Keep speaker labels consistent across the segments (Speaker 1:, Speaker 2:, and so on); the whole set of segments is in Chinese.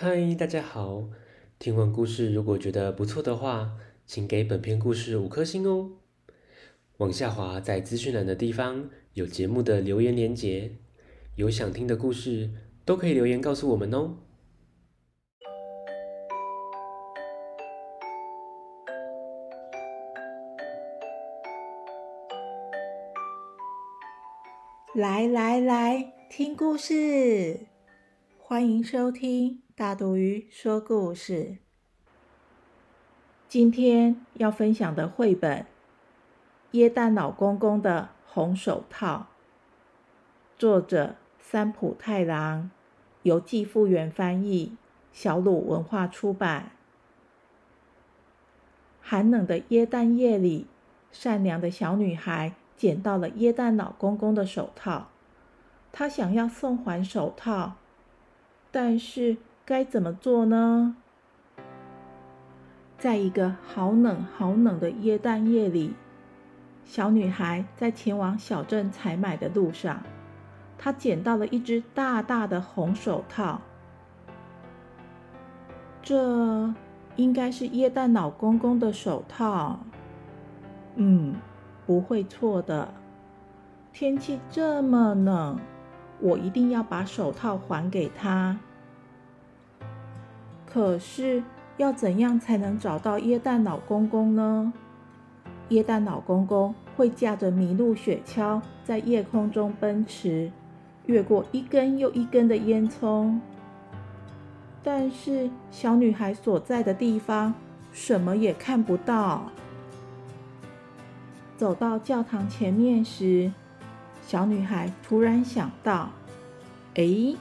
Speaker 1: 嗨，大家好！听完故事，如果觉得不错的话，请给本篇故事五颗星哦。往下滑，在资讯栏的地方有节目的留言连结，有想听的故事都可以留言告诉我们哦。
Speaker 2: 来来来，听故事，欢迎收听大肚鱼说故事。今天要分享的绘本《耶诞老公公的红手套》，作者三浦太郎，由季复原翻译，小鲁文化出版。寒冷的耶诞夜里，善良的小女孩。捡到了耶诞老公公的手套，她想要送还手套，但是该怎么做呢？在一个好冷好冷的耶诞夜里，小女孩在前往小镇采买的路上，她捡到了一只大大的红手套。这应该是耶诞老公公的手套。嗯。不会错的。天气这么冷，我一定要把手套还给他。可是要怎样才能找到耶诞老公公呢？耶诞老公公会驾着麋鹿雪橇在夜空中奔驰，越过一根又一根的烟囱。但是小女孩所在的地方什么也看不到。走到教堂前面时，小女孩突然想到：“哎，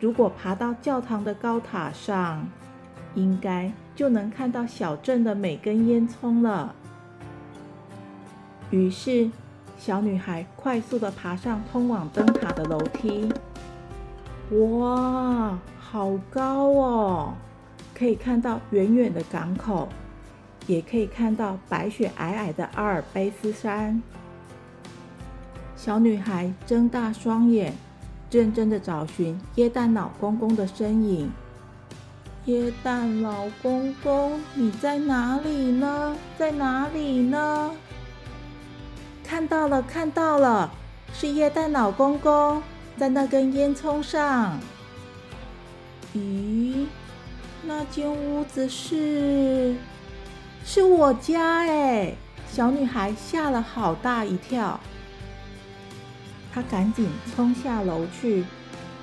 Speaker 2: 如果爬到教堂的高塔上，应该就能看到小镇的每根烟囱了。”于是，小女孩快速的爬上通往灯塔的楼梯。哇，好高哦！可以看到远远的港口。也可以看到白雪皑皑的阿尔卑斯山。小女孩睁大双眼，认真的找寻耶诞老公公的身影。耶诞老公公，你在哪里呢？在哪里呢？看到了，看到了，是耶诞老公公在那根烟囱上。咦，那间屋子是？是我家哎！小女孩吓了好大一跳，她赶紧冲下楼去。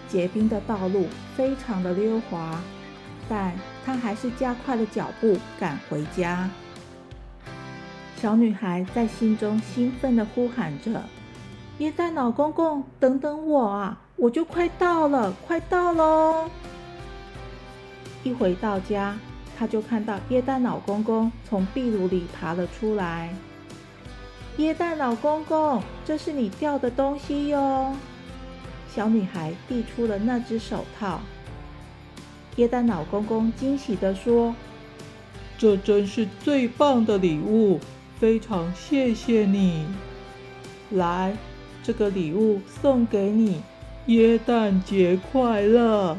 Speaker 2: 结冰的道路非常的溜滑，但她还是加快了脚步赶回家。小女孩在心中兴奋的呼喊着：“耶诞老公公，等等我啊！我就快到了，快到喽！”一回到家。他就看到耶诞老公公从壁炉里爬了出来。耶诞老公公，这是你掉的东西哟。小女孩递出了那只手套。耶诞老公公惊喜地说：“
Speaker 3: 这真是最棒的礼物，非常谢谢你。来，这个礼物送给你，耶诞节快乐！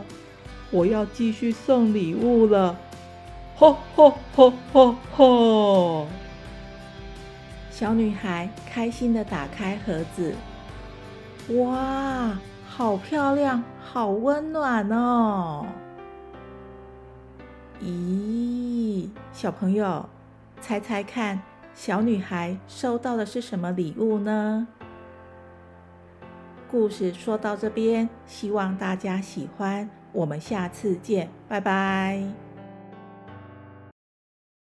Speaker 3: 我要继续送礼物了。”吼吼吼吼吼！
Speaker 2: 小女孩开心的打开盒子，哇，好漂亮，好温暖哦！咦，小朋友，猜猜看，小女孩收到的是什么礼物呢？故事说到这边，希望大家喜欢，我们下次见，拜拜。